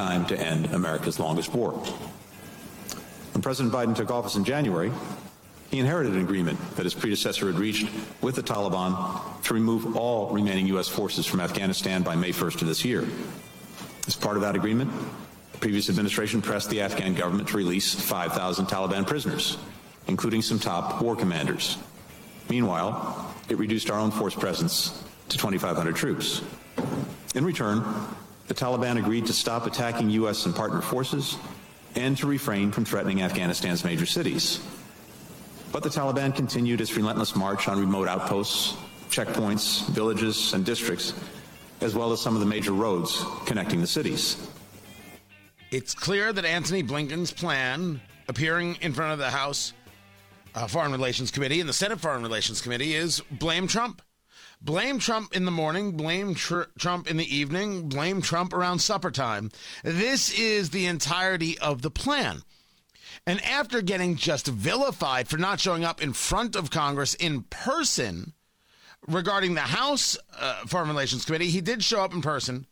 time to end America's longest war. When President Biden took office in January, he inherited an agreement that his predecessor had reached with the Taliban to remove all remaining U.S. forces from Afghanistan by May 1st of this year. As part of that agreement, the previous administration pressed the Afghan government to release 5,000 Taliban prisoners, including some top war commanders. Meanwhile, it reduced our own force presence to 2,500 troops. In return, the Taliban agreed to stop attacking U.S. and partner forces and to refrain from threatening Afghanistan's major cities. But the Taliban continued its relentless march on remote outposts, checkpoints, villages, and districts, as well as some of the major roads connecting the cities. It's clear that Antony Blinken's plan, appearing in front of the House uh, Foreign Relations Committee and the Senate Foreign Relations Committee, is blame Trump. Blame Trump in the morning, blame tr- Trump in the evening, blame Trump around supper time. This is the entirety of the plan. And after getting just vilified for not showing up in front of Congress in person regarding the House uh, Foreign Relations Committee, he did show up in person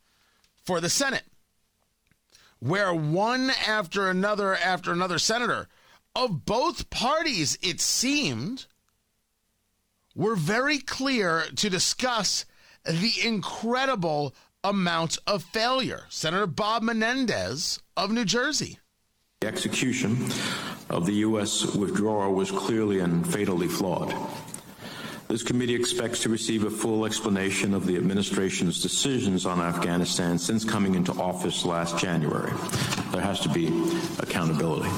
for the Senate, where one after another after another senator of both parties, it seemed, were very clear to discuss the incredible amount of failure. Senator Bob Menendez of New Jersey. The execution of the U.S. withdrawal was clearly and fatally flawed. This committee expects to receive a full explanation of the administration's decisions on Afghanistan since coming into office last January. There has to be accountability.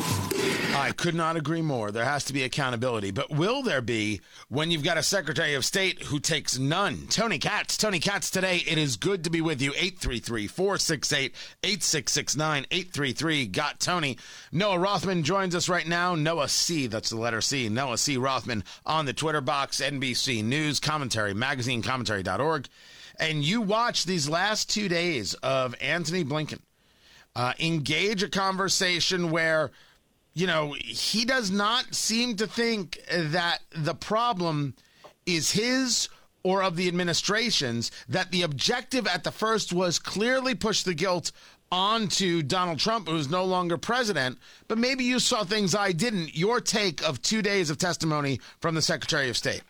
I could not agree more. There has to be accountability. But will there be when you've got a Secretary of State who takes none? Tony Katz. Tony Katz today. It is good to be with you. 833 468 8669 833 Got Tony. Noah Rothman joins us right now. Noah C. That's the letter C. Noah C. Rothman on the Twitter box, NBC News, commentary, magazine, commentary.org. And you watch these last two days of Antony Blinken uh, engage a conversation where you know, he does not seem to think that the problem is his or of the administration's, that the objective at the first was clearly push the guilt onto Donald Trump, who's no longer president. But maybe you saw things I didn't. Your take of two days of testimony from the Secretary of State.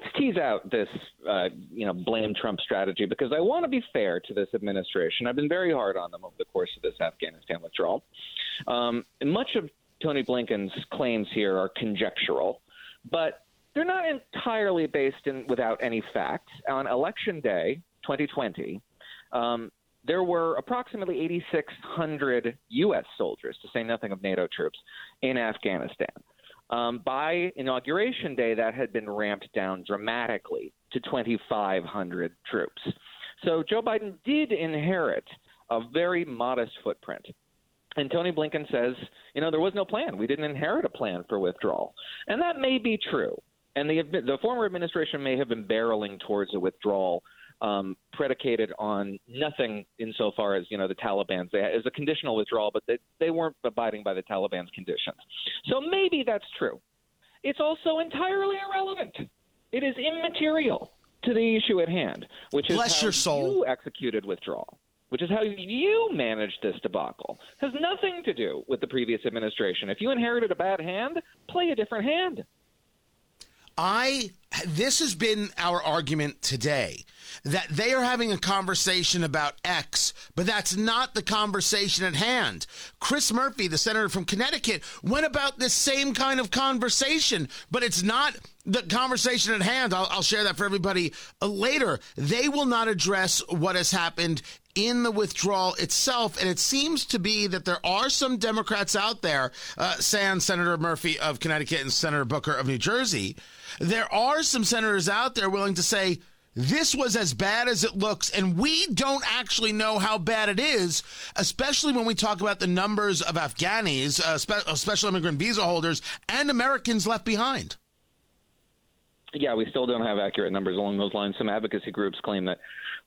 Let's tease out this, uh, you know, blame Trump strategy because I want to be fair to this administration. I've been very hard on them over the course of this Afghanistan withdrawal. Um, and much of Tony Blinken's claims here are conjectural, but they're not entirely based in without any facts. On Election Day 2020, um, there were approximately 8,600 U.S. soldiers, to say nothing of NATO troops, in Afghanistan. Um, by inauguration day, that had been ramped down dramatically to 2,500 troops. So Joe Biden did inherit a very modest footprint. And Tony Blinken says, you know, there was no plan. We didn't inherit a plan for withdrawal. And that may be true. And the, the former administration may have been barreling towards a withdrawal um, predicated on nothing insofar as, you know, the Taliban's. They, as a conditional withdrawal, but they, they weren't abiding by the Taliban's conditions. So maybe that's true. It's also entirely irrelevant. It is immaterial to the issue at hand, which is Bless how your soul. you executed withdrawal which is how you managed this debacle, has nothing to do with the previous administration. If you inherited a bad hand, play a different hand. I this has been our argument today that they are having a conversation about X, but that's not the conversation at hand. Chris Murphy, the senator from Connecticut, went about this same kind of conversation, but it's not the conversation at hand. I'll, I'll share that for everybody uh, later. They will not address what has happened in the withdrawal itself. And it seems to be that there are some Democrats out there, uh, sans Senator Murphy of Connecticut and Senator Booker of New Jersey. There are some senators out there willing to say, this was as bad as it looks, and we don't actually know how bad it is, especially when we talk about the numbers of Afghanis, uh, spe- uh, special immigrant visa holders, and Americans left behind. Yeah, we still don't have accurate numbers along those lines. Some advocacy groups claim that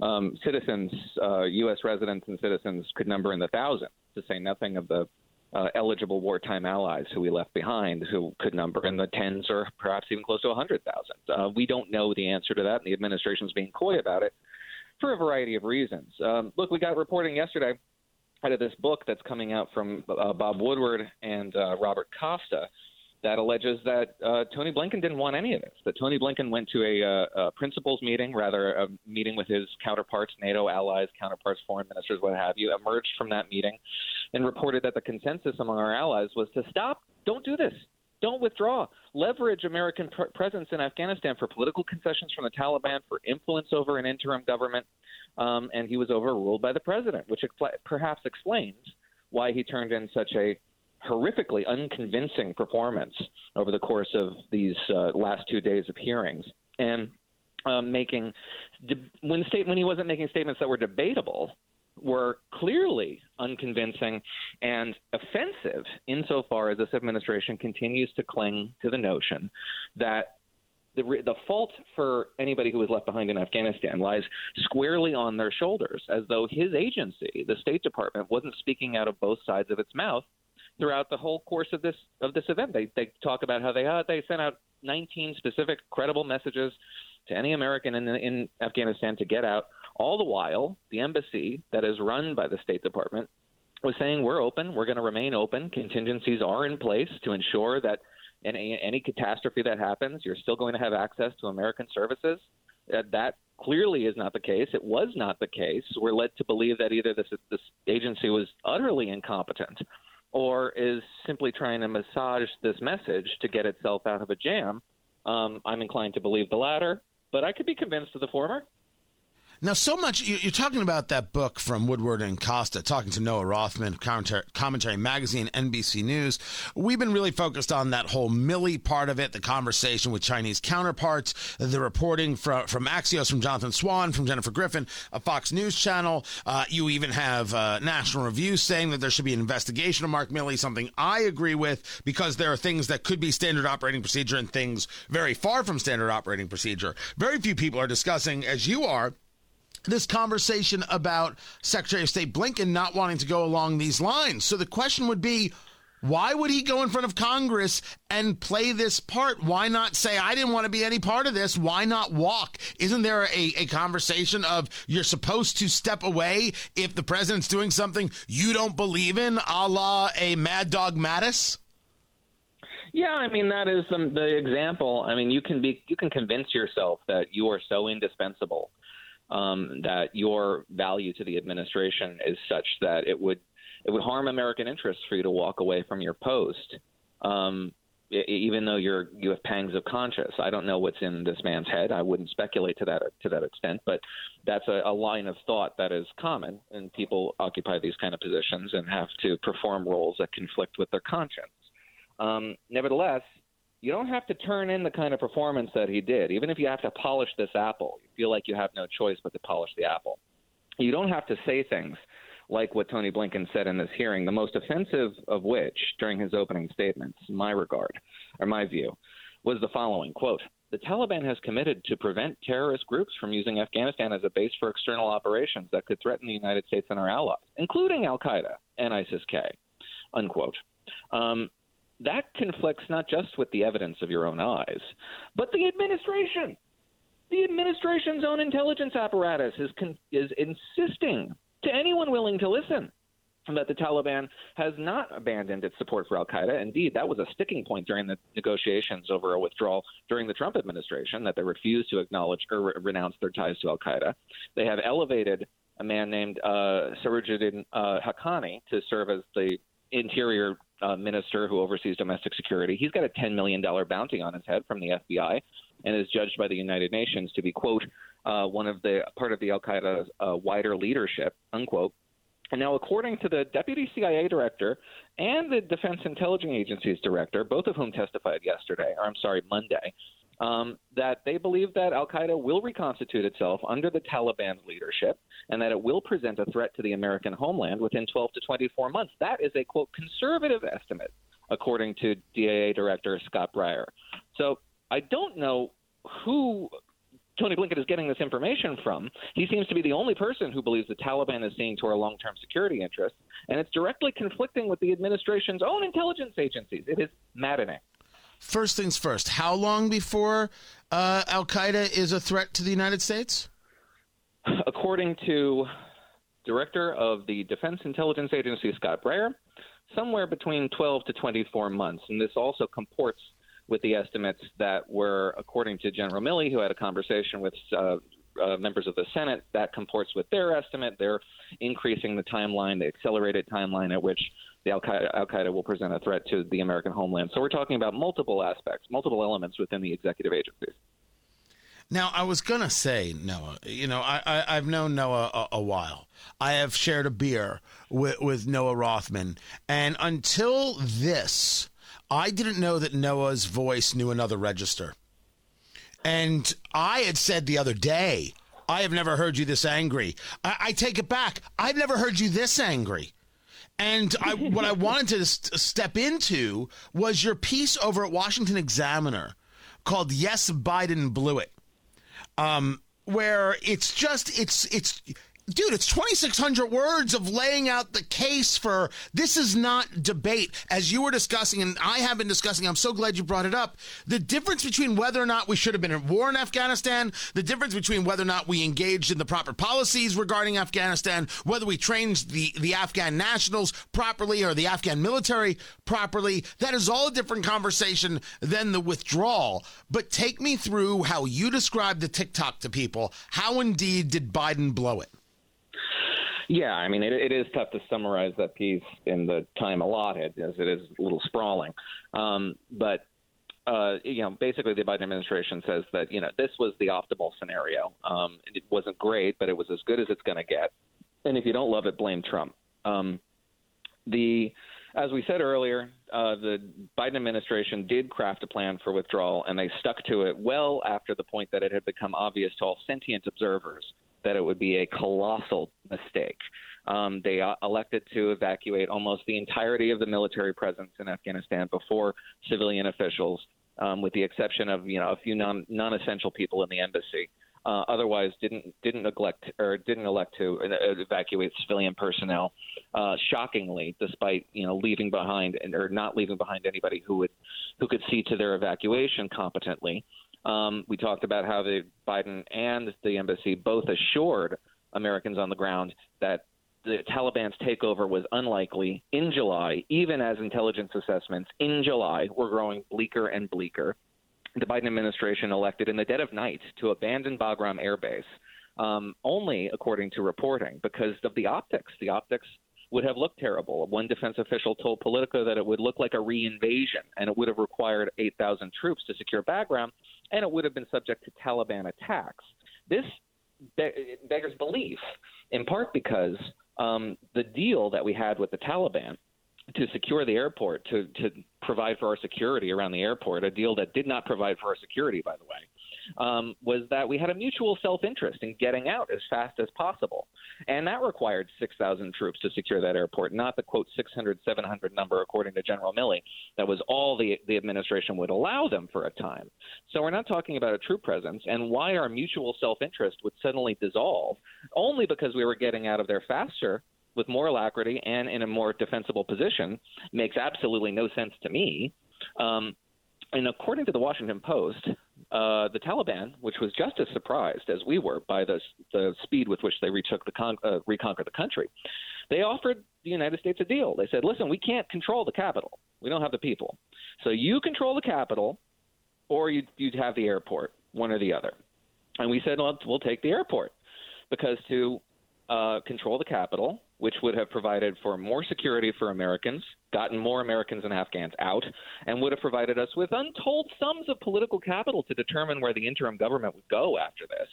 um, citizens, uh, U.S. residents and citizens, could number in the thousands, to say nothing of the uh, eligible wartime allies who we left behind, who could number in the tens or perhaps even close to 100,000. Uh, we don't know the answer to that, and the administration's being coy about it for a variety of reasons. Um, look, we got reporting yesterday out of this book that's coming out from uh, Bob Woodward and uh, Robert Costa that alleges that uh, Tony Blinken didn't want any of this. That Tony Blinken went to a, uh, a principals meeting, rather a meeting with his counterparts, NATO allies, counterparts, foreign ministers, what have you, emerged from that meeting and reported that the consensus among our allies was to stop, don't do this. Don't withdraw. Leverage American pr- presence in Afghanistan for political concessions from the Taliban, for influence over an interim government. Um, and he was overruled by the president, which perhaps explains why he turned in such a horrifically unconvincing performance over the course of these uh, last two days of hearings, and um, making de- when state when he wasn't making statements that were debatable were clearly unconvincing and offensive insofar as this administration continues to cling to the notion that the, the fault for anybody who was left behind in Afghanistan lies squarely on their shoulders, as though his agency, the State Department, wasn't speaking out of both sides of its mouth throughout the whole course of this of this event. They they talk about how they uh, they sent out 19 specific credible messages to any American in in Afghanistan to get out. All the while, the embassy that is run by the State Department was saying we're open, we're going to remain open. Contingencies are in place to ensure that in any, any catastrophe that happens, you're still going to have access to American services. Uh, that clearly is not the case. It was not the case. We're led to believe that either this this agency was utterly incompetent or is simply trying to massage this message to get itself out of a jam. Um, I'm inclined to believe the latter, but I could be convinced of the former. Now, so much you're talking about that book from Woodward and Costa, talking to Noah Rothman, Commentary, Magazine, NBC News. We've been really focused on that whole Milley part of it, the conversation with Chinese counterparts, the reporting from, from Axios, from Jonathan Swan, from Jennifer Griffin, a Fox News channel. Uh, you even have uh, National Review saying that there should be an investigation of Mark Milley, something I agree with because there are things that could be standard operating procedure and things very far from standard operating procedure. Very few people are discussing, as you are, this conversation about Secretary of State Blinken not wanting to go along these lines. So the question would be, why would he go in front of Congress and play this part? Why not say, I didn't want to be any part of this? Why not walk? Isn't there a, a conversation of you're supposed to step away if the president's doing something you don't believe in, a la a Mad Dog Mattis? Yeah, I mean that is the, the example. I mean, you can be you can convince yourself that you are so indispensable um, that your value to the administration is such that it would it would harm American interests for you to walk away from your post, um, even though you're you have pangs of conscience. I don't know what's in this man's head. I wouldn't speculate to that to that extent, but that's a, a line of thought that is common, and people occupy these kind of positions and have to perform roles that conflict with their conscience. Um, nevertheless, you don't have to turn in the kind of performance that he did. Even if you have to polish this apple, you feel like you have no choice but to polish the apple. You don't have to say things like what Tony Blinken said in this hearing, the most offensive of which, during his opening statements, in my regard, or my view, was the following quote, the Taliban has committed to prevent terrorist groups from using Afghanistan as a base for external operations that could threaten the United States and our allies, including Al Qaeda and ISIS K. Unquote. Um, that conflicts not just with the evidence of your own eyes, but the administration. The administration's own intelligence apparatus is, con- is insisting to anyone willing to listen that the Taliban has not abandoned its support for Al Qaeda. Indeed, that was a sticking point during the negotiations over a withdrawal during the Trump administration that they refused to acknowledge or re- renounce their ties to Al Qaeda. They have elevated a man named uh, Sirajuddin uh, Haqqani to serve as the interior uh, minister who oversees domestic security. He's got a $10 million bounty on his head from the FBI and is judged by the United Nations to be, quote, uh, one of the part of the Al Qaeda uh, wider leadership, unquote. And now, according to the deputy CIA director and the Defense Intelligence Agency's director, both of whom testified yesterday, or I'm sorry, Monday, um, that they believe that Al Qaeda will reconstitute itself under the Taliban leadership and that it will present a threat to the American homeland within 12 to 24 months. That is a quote conservative estimate, according to DIA Director Scott Berrier. So I don't know who Tony Blinken is getting this information from. He seems to be the only person who believes the Taliban is seeing to our long term security interests, and it's directly conflicting with the administration's own intelligence agencies. It is maddening. First things first, how long before uh, Al Qaeda is a threat to the United States? According to director of the Defense Intelligence Agency, Scott Berrier, somewhere between 12 to 24 months. And this also comports with the estimates that were, according to General Milley, who had a conversation with uh, uh, members of the Senate, that comports with their estimate. They're increasing the timeline, the accelerated timeline at which the Al Qaeda will present a threat to the American homeland. So we're talking about multiple aspects, multiple elements within the executive agencies. Now, I was going to say, Noah, you know, I, I, have known Noah a, a, while. I have shared a beer with, with Noah Rothman. And until this, I didn't know that Noah's voice knew another register. And I had said the other day, I have never heard you this angry. I, I take it back. I've never heard you this angry. And I, what I wanted to step into was your piece over at Washington Examiner called "Yes, Biden Blew It," um, where it's just it's it's dude, it's 2,600 words of laying out the case for this is not debate. As you were discussing, and I have been discussing, I'm so glad you brought it up. The difference between whether or not we should have been at war in Afghanistan, the difference between whether or not we engaged in the proper policies regarding Afghanistan, whether we trained the, the Afghan nationals properly or the Afghan military properly, that is all a different conversation than the withdrawal. But take me through how you described the TikTok to people. How indeed did Biden blow it? Yeah, I mean, it, it is tough to summarize that piece in the time allotted, as it is a little sprawling. Um, but uh, you know, basically, the Biden administration says that you know this was the optimal scenario. Um, it wasn't great, but it was as good as it's going to get. And if you don't love it, blame Trump. Um, the as we said earlier, uh, the Biden administration did craft a plan for withdrawal, and they stuck to it well after the point that it had become obvious to all sentient observers that it would be a colossal mistake. Um, they uh, elected to evacuate almost the entirety of the military presence in Afghanistan before civilian officials, um, with the exception of you know a few non non essential people in the embassy. Uh, otherwise, didn't didn't neglect or didn't elect to uh, evacuate civilian personnel. Uh, shockingly, despite you know leaving behind and or not leaving behind anybody who would who could see to their evacuation competently. Um, we talked about how the Biden and the embassy both assured Americans on the ground that the Taliban's takeover was unlikely in July, even as intelligence assessments in July were growing bleaker and bleaker. The Biden administration elected in the dead of night to abandon Bagram Air Base, um, only according to reporting, because of the optics. The optics would have looked terrible. One defense official told Politico that it would look like a reinvasion and it would have required 8,000 troops to secure Bagram and it would have been subject to Taliban attacks. This be- beggars belief, in part because um, the deal that we had with the Taliban to secure the airport, to, to provide for our security around the airport, a deal that did not provide for our security, by the way, um, was that we had a mutual self interest in getting out as fast as possible. And that required 6,000 troops to secure that airport, not the quote 600, 700 number, according to General Milley. That was all the, the administration would allow them for a time. So we're not talking about a troop presence and why our mutual self interest would suddenly dissolve only because we were getting out of there faster with more alacrity and in a more defensible position makes absolutely no sense to me. Um, and according to the Washington Post, uh, the Taliban, which was just as surprised as we were by the, the speed with which they retook the con- uh, reconquered the country, they offered the United States a deal. They said, "Listen, we can't control the capital. We don't have the people. So you control the capital, or you'd, you'd have the airport, one or the other." And we said, "Well, we'll take the airport because to uh, control the capital, which would have provided for more security for Americans, gotten more Americans and Afghans out, and would have provided us with untold sums of political capital to determine where the interim government would go after this,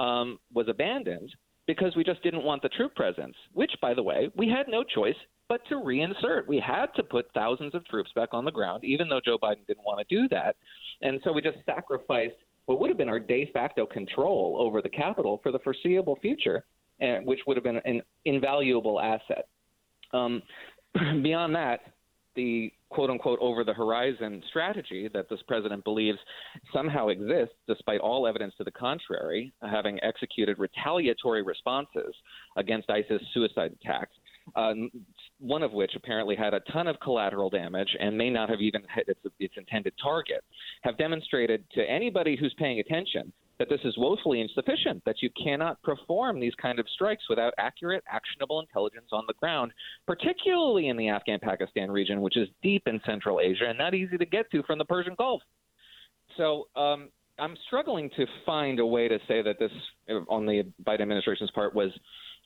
um, was abandoned because we just didn't want the troop presence, which, by the way, we had no choice but to reinsert. We had to put thousands of troops back on the ground, even though Joe Biden didn't want to do that. And so we just sacrificed what would have been our de facto control over the capital for the foreseeable future uh, which would have been an invaluable asset. Um, beyond that, the quote unquote over the horizon strategy that this president believes somehow exists, despite all evidence to the contrary, having executed retaliatory responses against ISIS suicide attacks, uh, one of which apparently had a ton of collateral damage and may not have even hit its, its intended target, have demonstrated to anybody who's paying attention that this is woefully insufficient, that you cannot perform these kind of strikes without accurate, actionable intelligence on the ground, particularly in the Afghan Pakistan region, which is deep in Central Asia and not easy to get to from the Persian Gulf. So um, I'm struggling to find a way to say that this, on the Biden administration's part, was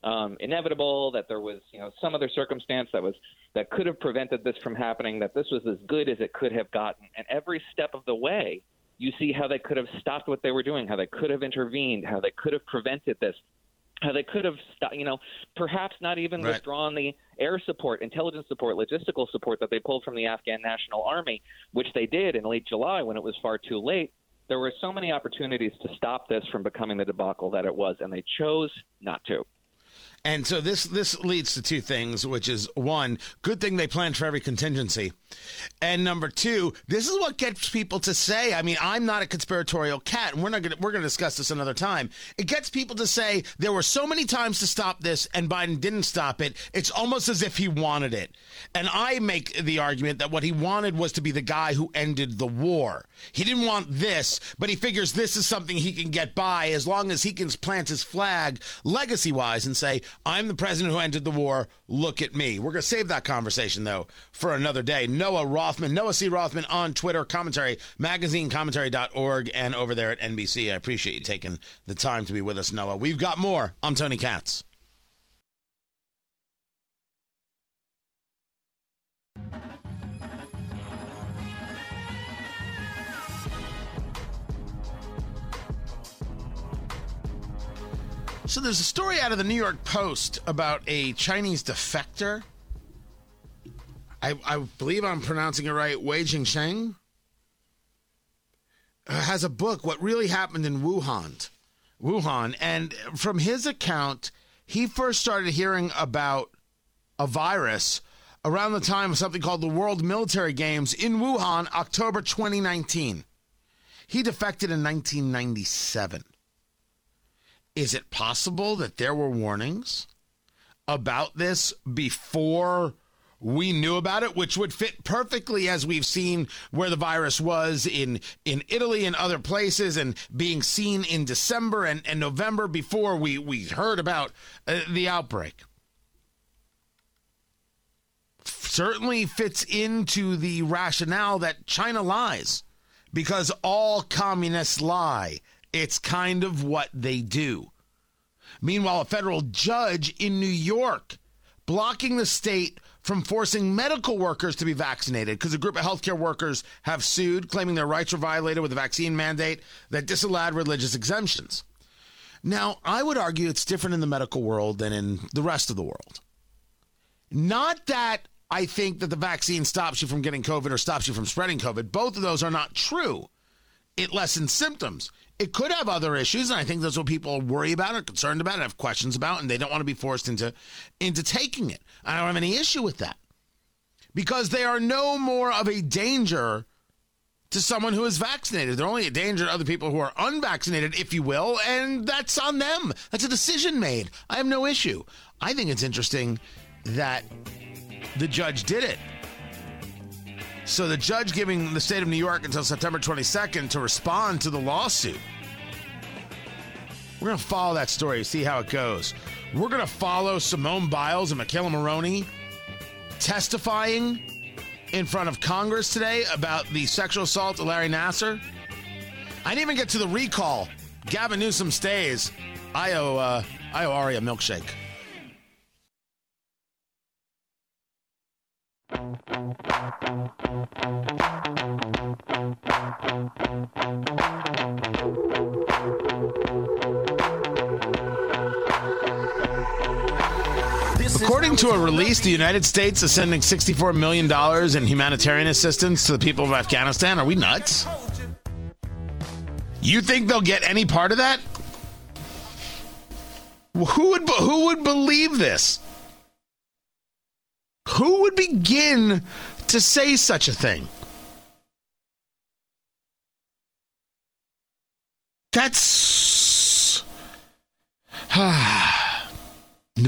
um, inevitable, that there was you know some other circumstance that was that could have prevented this from happening, that this was as good as it could have gotten, and every step of the way, you see how they could have stopped what they were doing, how they could have intervened, how they could have prevented this. How they could have, stopped, you know, perhaps not even Right. withdrawn the air support, intelligence support, logistical support that they pulled from the Afghan National Army, which they did in late July when it was far too late. There were so many opportunities to stop this from becoming the debacle that it was, and they chose not to. And so this this leads to two things, which is one, good thing they planned for every contingency. And number two, this is what gets people to say, I mean, I'm not a conspiratorial cat, and we're not gonna we're gonna discuss this another time. It gets people to say there were so many times to stop this and Biden didn't stop it. It's almost as if he wanted it. And I make the argument that what he wanted was to be the guy who ended the war. He didn't want this, but he figures this is something he can get by as long as he can plant his flag legacy wise and say, I'm the president who ended the war. Look at me. We're going to save that conversation, though, for another day. Noah Rothman, Noah C. Rothman on Twitter, commentary, magazinecommentary.org, and over there at NBC. I appreciate you taking the time to be with us, Noah. We've got more. I'm Tony Katz. So there's a story out of the New York Post about a Chinese defector. I, I believe I'm pronouncing it right. Wei Jingsheng uh, has a book, "What Really Happened in Wuhan." Wuhan, and from his account, he first started hearing about a virus around the time of something called the World Military Games in Wuhan, October 2019. He defected in 1997. Is it possible that there were warnings about this before we knew about it, which would fit perfectly as we've seen where the virus was in, in Italy and other places and being seen in December and, and November before we, we heard about uh, the outbreak? Certainly fits into the rationale that China lies because all communists lie. It's kind of what they do. Meanwhile, a federal judge in New York blocking the state from forcing medical workers to be vaccinated because a group of healthcare workers have sued, claiming their rights were violated with a vaccine mandate that disallowed religious exemptions. Now, I would argue it's different in the medical world than in the rest of the world. Not that I think that the vaccine stops you from getting COVID or stops you from spreading COVID. Both of those are not true. It lessens symptoms. It could have other issues, and I think that's what people worry about, are concerned about, and have questions about, and they don't want to be forced into into taking it. I don't have any issue with that because they are no more of a danger to someone who is vaccinated. They're only a danger to other people who are unvaccinated, if you will, and that's on them. That's a decision made. I have no issue. I think it's interesting that the judge did it. So the judge giving the state of New York until September 22nd to respond to the lawsuit. We're going to follow that story, see how it goes. We're going to follow Simone Biles and McKayla Maroney testifying in front of Congress today about the sexual assault of Larry Nassar. I didn't even get to the recall. Gavin Newsom stays. I owe, uh, I owe Ari a milkshake. According to a release, the United States is sending $64 million in humanitarian assistance to the people of Afghanistan. Are we nuts? You think they'll get any part of that? Who would who would believe this? Who would begin to say such a thing? That's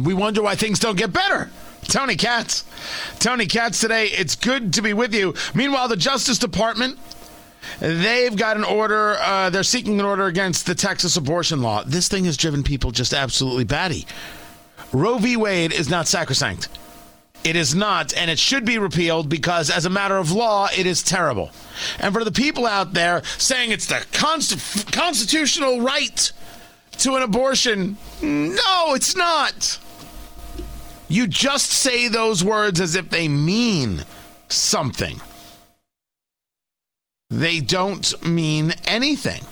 we wonder why things don't get better. Tony Katz. Tony Katz today. It's good to be with you. Meanwhile, the Justice Department They've got an order, uh, they're seeking an order against the Texas abortion law. This thing has driven people just absolutely batty. Roe v. Wade is not sacrosanct. It is not, and it should be repealed because, as a matter of law, it is terrible. And for the people out there saying it's the const- constitutional right to an abortion, no, it's not. You just say those words as if they mean something. They don't mean anything.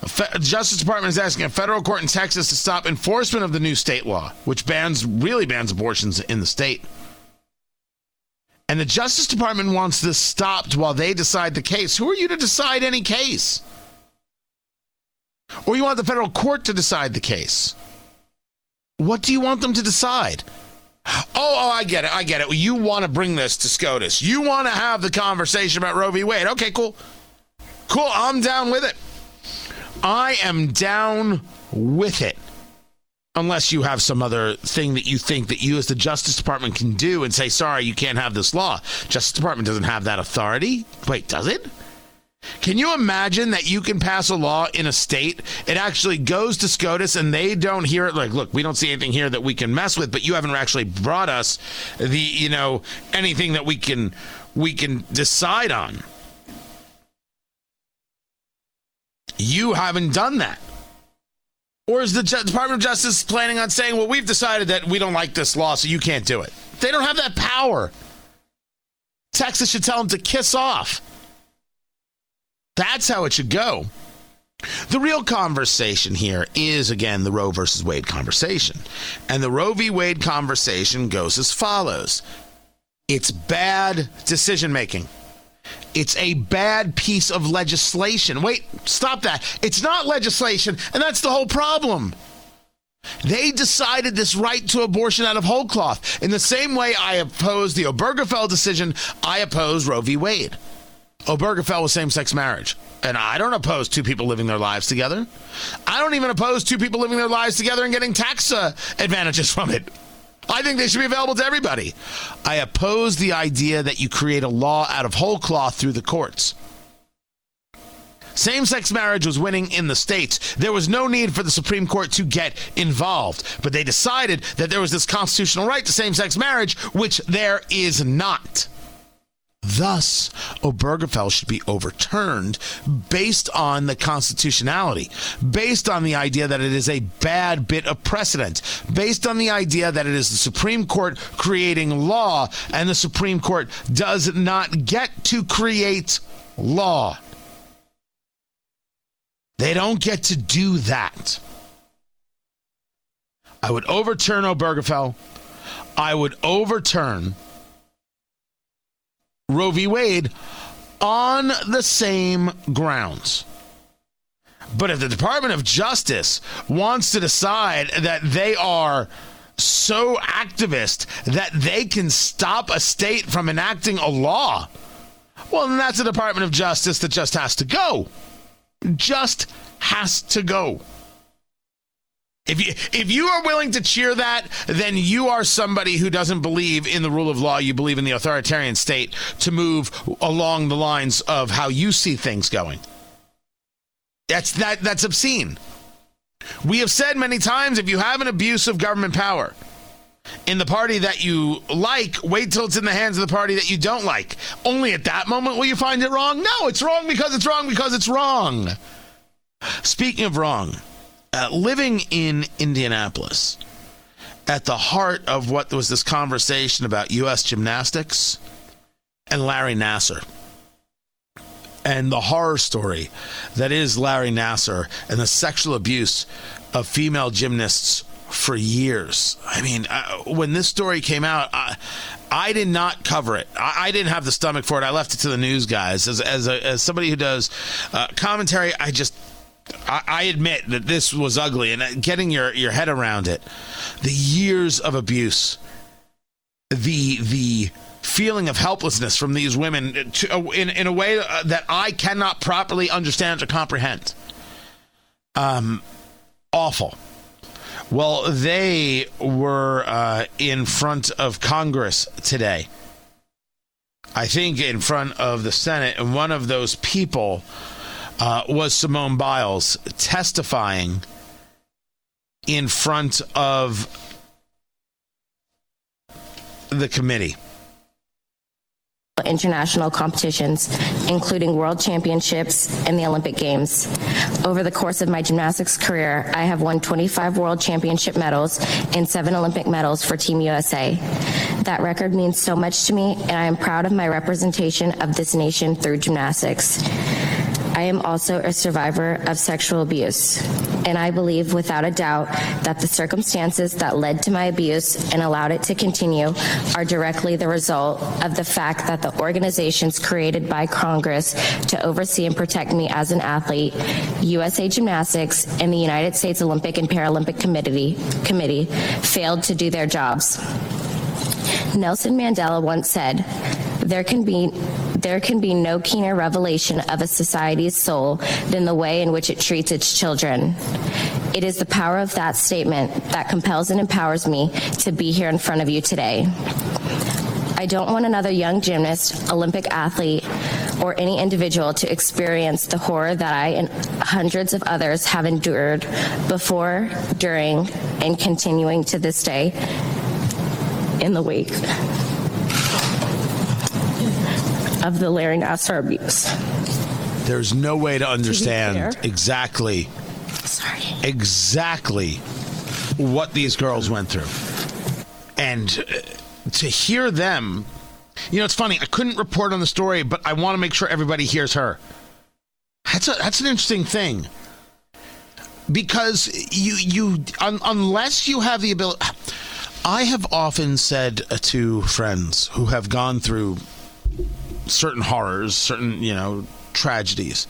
The Justice Department is asking a federal court in Texas to stop enforcement of the new state law, which bans really bans abortions in the state. And the Justice Department wants this stopped while they decide the case. Who are you to decide any case? Or you want the federal court to decide the case? What do you want them to decide? Oh, oh, I get it. I get it. You want to bring this to SCOTUS. You want to have the conversation about Roe v. Wade. Okay, cool. Cool. I'm down with it. I am down with it. Unless you have some other thing that you think that you as the Justice Department can do and say, sorry, you can't have this law. Justice Department doesn't have that authority. Wait, does it? Can you imagine that you can pass a law in a state? It actually goes to SCOTUS and they don't hear it. Like, look, we don't see anything here that we can mess with, but you haven't actually brought us the, you know, anything that we can we can decide on. You haven't done that. Or is the Department of Justice planning on saying, well, we've decided that we don't like this law, so you can't do it? They don't have that power. Texas should tell them to kiss off. That's how it should go. The real conversation here is, again, the Roe versus Wade conversation. And the Roe v. Wade conversation goes as follows it's bad decision making. It's a bad piece of legislation. Wait, stop that. It's not legislation, and that's the whole problem. They decided this right to abortion out of whole cloth. In the same way I oppose the Obergefell decision, I oppose Roe v. Wade. Obergefell was same sex marriage. And I don't oppose two people living their lives together. I don't even oppose two people living their lives together and getting tax uh, advantages from it. I think they should be available to everybody. I oppose the idea that you create a law out of whole cloth through the courts. Same sex marriage was winning in the states. There was no need for the Supreme Court to get involved. But they decided that there was this constitutional right to same sex marriage, which there is not. Thus, Obergefell should be overturned based on the constitutionality, based on the idea that it is a bad bit of precedent, based on the idea that it is the Supreme Court creating law, and the Supreme Court does not get to create law. They don't get to do that. I would overturn Obergefell. I would overturn Roe v. Wade on the same grounds. But if the Department of Justice wants to decide that they are so activist that they can stop a state from enacting a law, well, then that's a Department of Justice that just has to go. Just has to go. If you if you are willing to cheer that, then you are somebody who doesn't believe in the rule of law. You believe in the authoritarian state to move along the lines of how you see things going. That's that that's obscene. We have said many times if you have an abuse of government power in the party that you like, wait till it's in the hands of the party that you don't like. Only at that moment will you find it wrong. No, it's wrong because it's wrong because it's wrong. Speaking of wrong, uh, living in Indianapolis, at the heart of what was this conversation about U.S. gymnastics and Larry Nassar. And the horror story that is Larry Nassar and the sexual abuse of female gymnasts for years. I mean, uh, when this story came out, I, I did not cover it. I, I, didn't have the stomach for it. I left it to the news guys. As as, a, as somebody who does uh, commentary, I just I, admit that this was ugly, and getting your, your head around it, the years of abuse, the the feeling of helplessness from these women to, uh, in in a way uh, that I cannot properly understand or comprehend. Um, awful. Well, they were uh, in front of Congress today I think, in front of the Senate, and one of those people uh, was Simone Biles testifying in front of the committee international competitions, including world championships and the Olympic Games. Over the course of my gymnastics career, I have won 25 world championship medals and seven Olympic medals for Team USA. That record means so much to me, and I am proud of my representation of this nation through gymnastics. I am also a survivor of sexual abuse, and I believe without a doubt that the circumstances that led to my abuse and allowed it to continue are directly the result of the fact that the organizations created by Congress to oversee and protect me as an athlete, USA Gymnastics and the United States Olympic and Paralympic Committee, Committee failed to do their jobs. Nelson Mandela once said, there can be there can be no keener revelation of a society's soul than the way in which it treats its children. It is the power of that statement that compels and empowers me to be here in front of you today. I don't want another young gymnast, Olympic athlete, or any individual to experience the horror that I and hundreds of others have endured before, during, and continuing to this day in the wake of the Larry Nassar abuse. There's no way to understand fair. exactly Sorry. exactly what these girls went through. And uh, to hear them, you know, it's funny. I couldn't report on the story, but I want to make sure everybody hears her. That's a, that's an interesting thing because you you un, unless you have the ability. I have often said to friends who have gone through certain horrors, certain, you know, tragedies.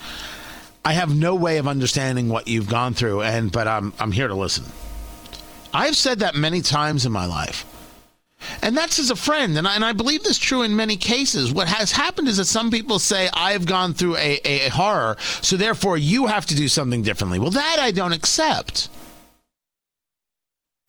I have no way of understanding what you've gone through and but I'm I'm here to listen. I've said that many times in my life. And that's as a friend, and I, and I believe this true in many cases. What has happened is that some people say, I've gone through a, a, a horror, so therefore you have to do something differently. Well, that I don't accept.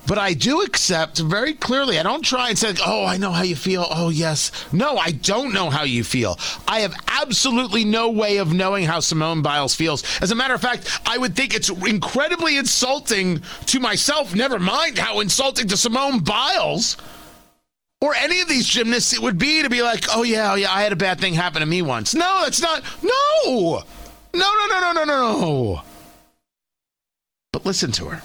But I do accept very clearly. I don't try and say, oh, I know how you feel. Oh, yes. No, I don't know how you feel. I have absolutely no way of knowing how Simone Biles feels. As a matter of fact, I would think it's incredibly insulting to myself, never mind how insulting to Simone Biles or any of these gymnasts it would be to be like, oh, yeah, oh, yeah, I had a bad thing happen to me once. No, that's not. No. No, no, no, no, no, no, no. But listen to her.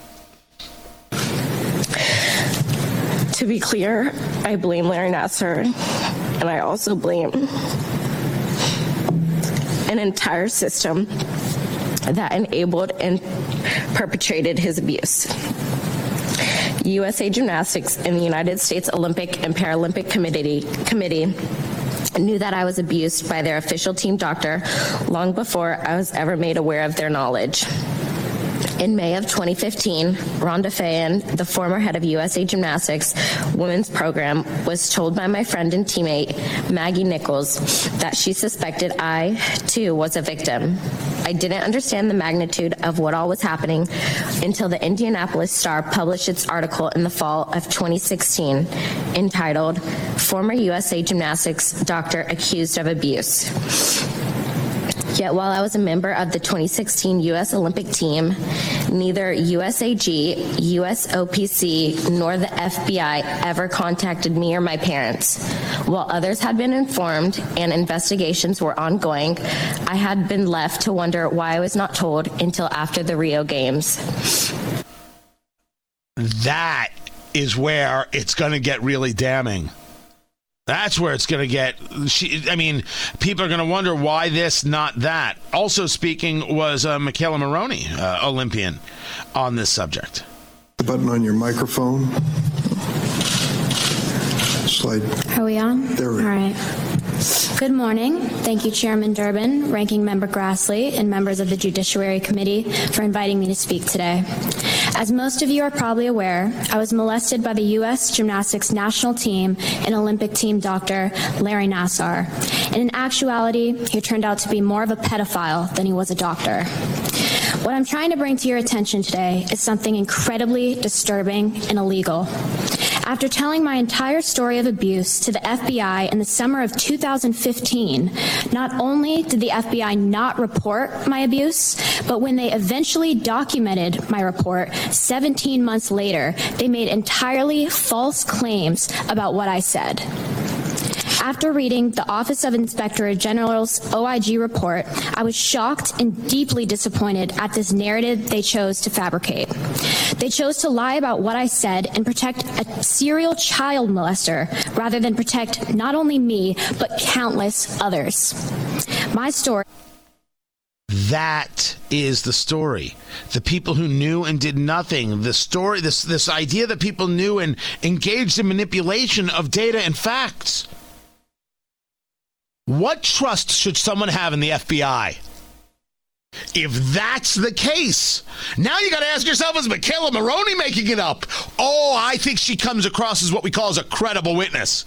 To be clear, I blame Larry Nassar, and I also blame an entire system that enabled and perpetrated his abuse. USA Gymnastics and the United States Olympic and Paralympic Committee, Committee knew that I was abused by their official team doctor long before I was ever made aware of their knowledge. In May of 2015, Rhonda Faehn, the former head of USA Gymnastics women's program, was told by my friend and teammate Maggie Nichols that she suspected I, too, was a victim. I didn't understand the magnitude of what all was happening until the Indianapolis Star published its article in the fall of 2016 entitled Former USA Gymnastics Doctor Accused of Abuse. Yet while I was a member of the 2016 U.S. Olympic team, neither USAG, USOPC, nor the FBI ever contacted me or my parents. While others had been informed and investigations were ongoing, I had been left to wonder why I was not told until after the Rio Games. That is where it's going to get really damning. That's where it's going to get. She, I mean, people are going to wonder why this, not that. Also speaking was uh, McKayla Maroney, uh, Olympian, on this subject. The button on your microphone. Slide. Are we on? There we All are. right. Good morning. Thank you, Chairman Durbin, Ranking Member Grassley, and members of the Judiciary Committee for inviting me to speak today. As most of you are probably aware, I was molested by the U.S. Gymnastics national team and Olympic team doctor, Larry Nassar. And in actuality, he turned out to be more of a pedophile than he was a doctor. What I'm trying to bring to your attention today is something incredibly disturbing and illegal. After telling my entire story of abuse to the FBI in the summer of 2015, not only did the FBI not report my abuse, but when they eventually documented my report 17 months later, they made entirely false claims about what I said. After reading the Office of Inspector General's OIG report, I was shocked and deeply disappointed at this narrative they chose to fabricate. They chose to lie about what I said and protect a serial child molester rather than protect not only me, but countless others. My story. That is the story. The people who knew and did nothing. The story, this this idea that people knew and engaged in manipulation of data and facts. What trust should someone have in the FBI? If that's the case, now you got to ask yourself: Is McKayla Maroney making it up? Oh, I think she comes across as what we call as a credible witness.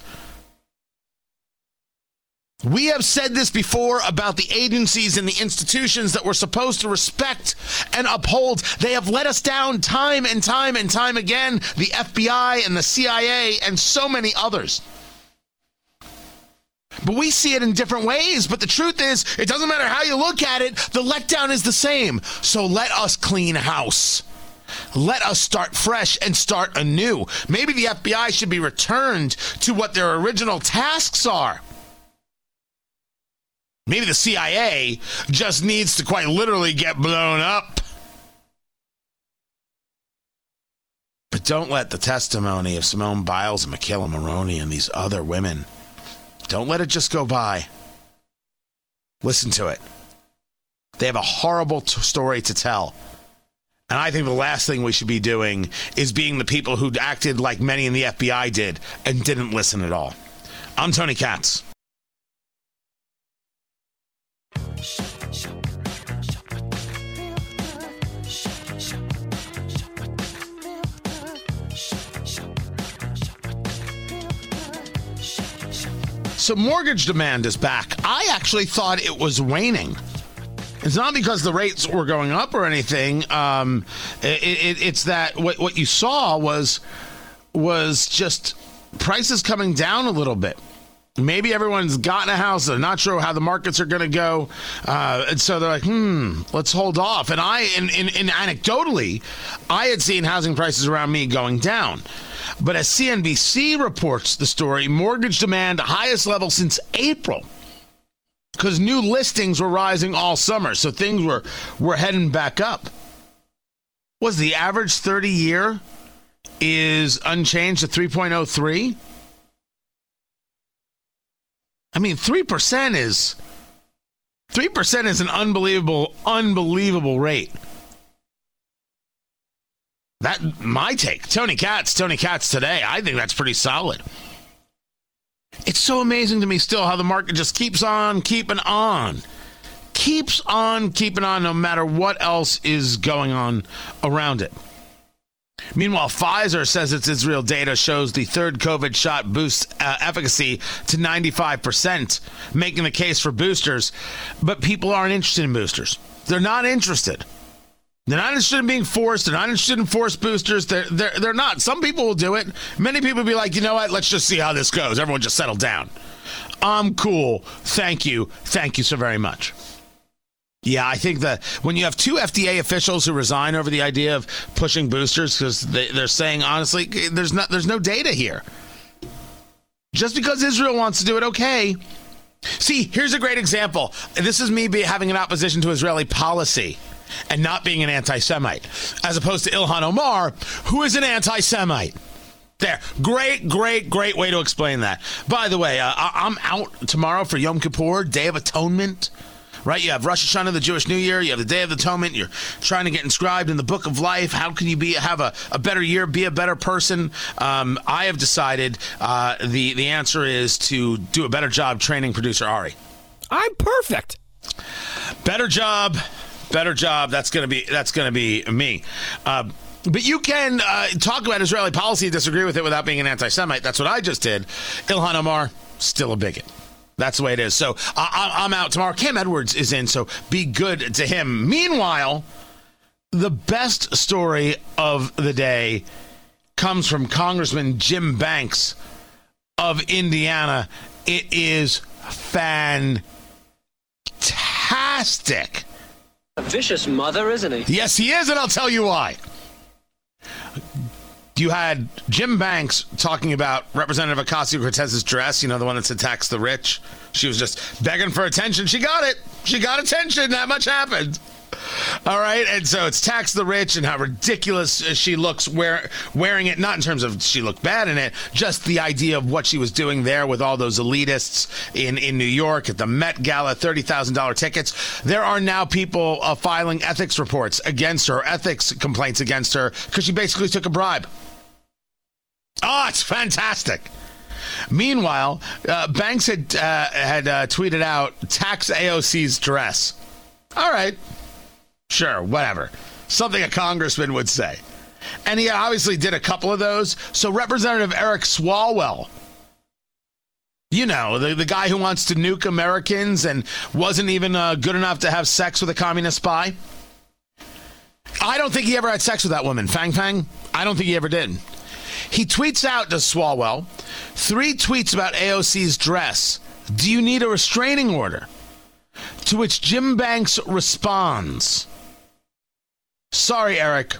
We have said this before about the agencies and the institutions that we're supposed to respect and uphold. They have let us down time and time and time again. The FBI and the CIA and so many others. But we see it in different ways. But the truth is, it doesn't matter how you look at it, the letdown is the same. So let us clean house. Let us start fresh and start anew. Maybe the FBI should be returned to what their original tasks are. Maybe the CIA just needs to quite literally get blown up. But don't let the testimony of Simone Biles and McKayla Maroney and these other women don't let it just go by. Listen to it. They have a horrible t- story to tell. And I think the last thing we should be doing is being the people who acted like many in the FBI did and didn't listen at all. I'm Tony Katz. So mortgage demand is back. I actually thought it was waning. It's not because the rates were going up or anything. Um, it, it, it's that what, what you saw was was just prices coming down a little bit. Maybe everyone's gotten a house. They're not sure how the markets are going to go, uh, and so they're like, "Hmm, let's hold off." And I, in, in anecdotally, I had seen housing prices around me going down. But as CNBC reports the story, mortgage demand highest level since April because new listings were rising all summer, so things were were heading back up. Was the average 30 year is unchanged at 3.03? I mean, 3% is 3% is an unbelievable unbelievable rate. That my take. Tony Katz, Tony Katz today. I think that's pretty solid. It's so amazing to me still how the market just keeps on keeping on. Keeps on keeping on no matter what else is going on around it. Meanwhile, Pfizer says its Israel data shows the third COVID shot boosts uh, efficacy to 95%, making the case for boosters. But people aren't interested in boosters. They're not interested. They're not interested in being forced. They're not interested in forced boosters. They're, they're, they're not. Some people will do it. Many people will be like, you know what? Let's just see how this goes. Everyone just settle down. I'm cool. Thank you. Thank you so very much. Yeah, I think that when you have two FDA officials who resign over the idea of pushing boosters because they, they're saying honestly, there's not there's no data here. Just because Israel wants to do it, okay. See, here's a great example. This is me be having an opposition to Israeli policy and not being an anti Semite, as opposed to Ilhan Omar, who is an anti Semite. There. Great, great, great way to explain that. By the way, uh, I'm out tomorrow for Yom Kippur, Day of Atonement. Right? You have Rosh Hashanah, the Jewish New Year. You have the Day of Atonement. You're trying to get inscribed in the Book of Life. How can you be have a, a better year, be a better person? Um, I have decided uh, the the answer is to do a better job training producer Ari. I'm perfect. Better job better job. That's gonna be that's gonna be me. Uh, but you can uh, talk about Israeli policy, disagree with it without being an anti-Semite. That's what I just did. Ilhan Omar, still a bigot. That's the way it is. So I, I'm out tomorrow. Cam Edwards is in, so be good to him. Meanwhile, the best story of the day comes from Congressman Jim Banks of Indiana. It is fantastic. A vicious mother, isn't he? Yes, he is, and I'll tell you why. You had Jim Banks talking about Representative Ocasio Cortez's dress, you know, the one that attacks the rich. She was just begging for attention. She got it. She got attention. That much happened. All right, and so it's tax the rich and how ridiculous she looks wear, wearing it. Not in terms of she looked bad in it, just the idea of what she was doing there with all those elitists in in New York at the Met Gala, thirty thousand dollar tickets. There are now people uh, filing ethics reports against her, ethics complaints against her because she basically took a bribe. Oh, it's fantastic. Meanwhile, uh, Banks had uh, had uh, tweeted out tax AOC's dress. All right, sure, whatever. Something a congressman would say. And he obviously did a couple of those. So Representative Eric Swalwell, you know, the, the guy who wants to nuke Americans and wasn't even uh, good enough to have sex with a communist spy. I don't think he ever had sex with that woman, Fang Fang. I don't think he ever did. He tweets out to Swalwell three tweets about AOC's dress. Do you need a restraining order? To which Jim Banks responds Sorry, Eric.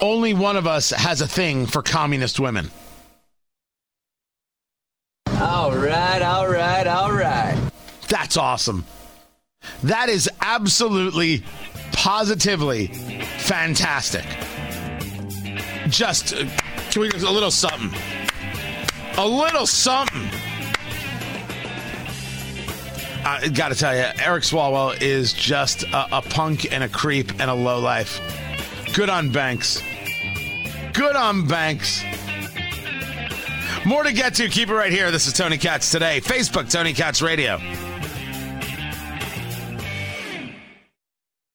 Only one of us has a thing for communist women. All right, all right, all right. That's awesome. That is absolutely, positively fantastic. Just, uh, can we get a little something? A little something. I got to tell you, Eric Swalwell is just a, a punk and a creep and a lowlife. Good on Banks. Good on Banks. More to get to. Keep it right here. This is Tony Katz today. Facebook, Tony Katz Radio.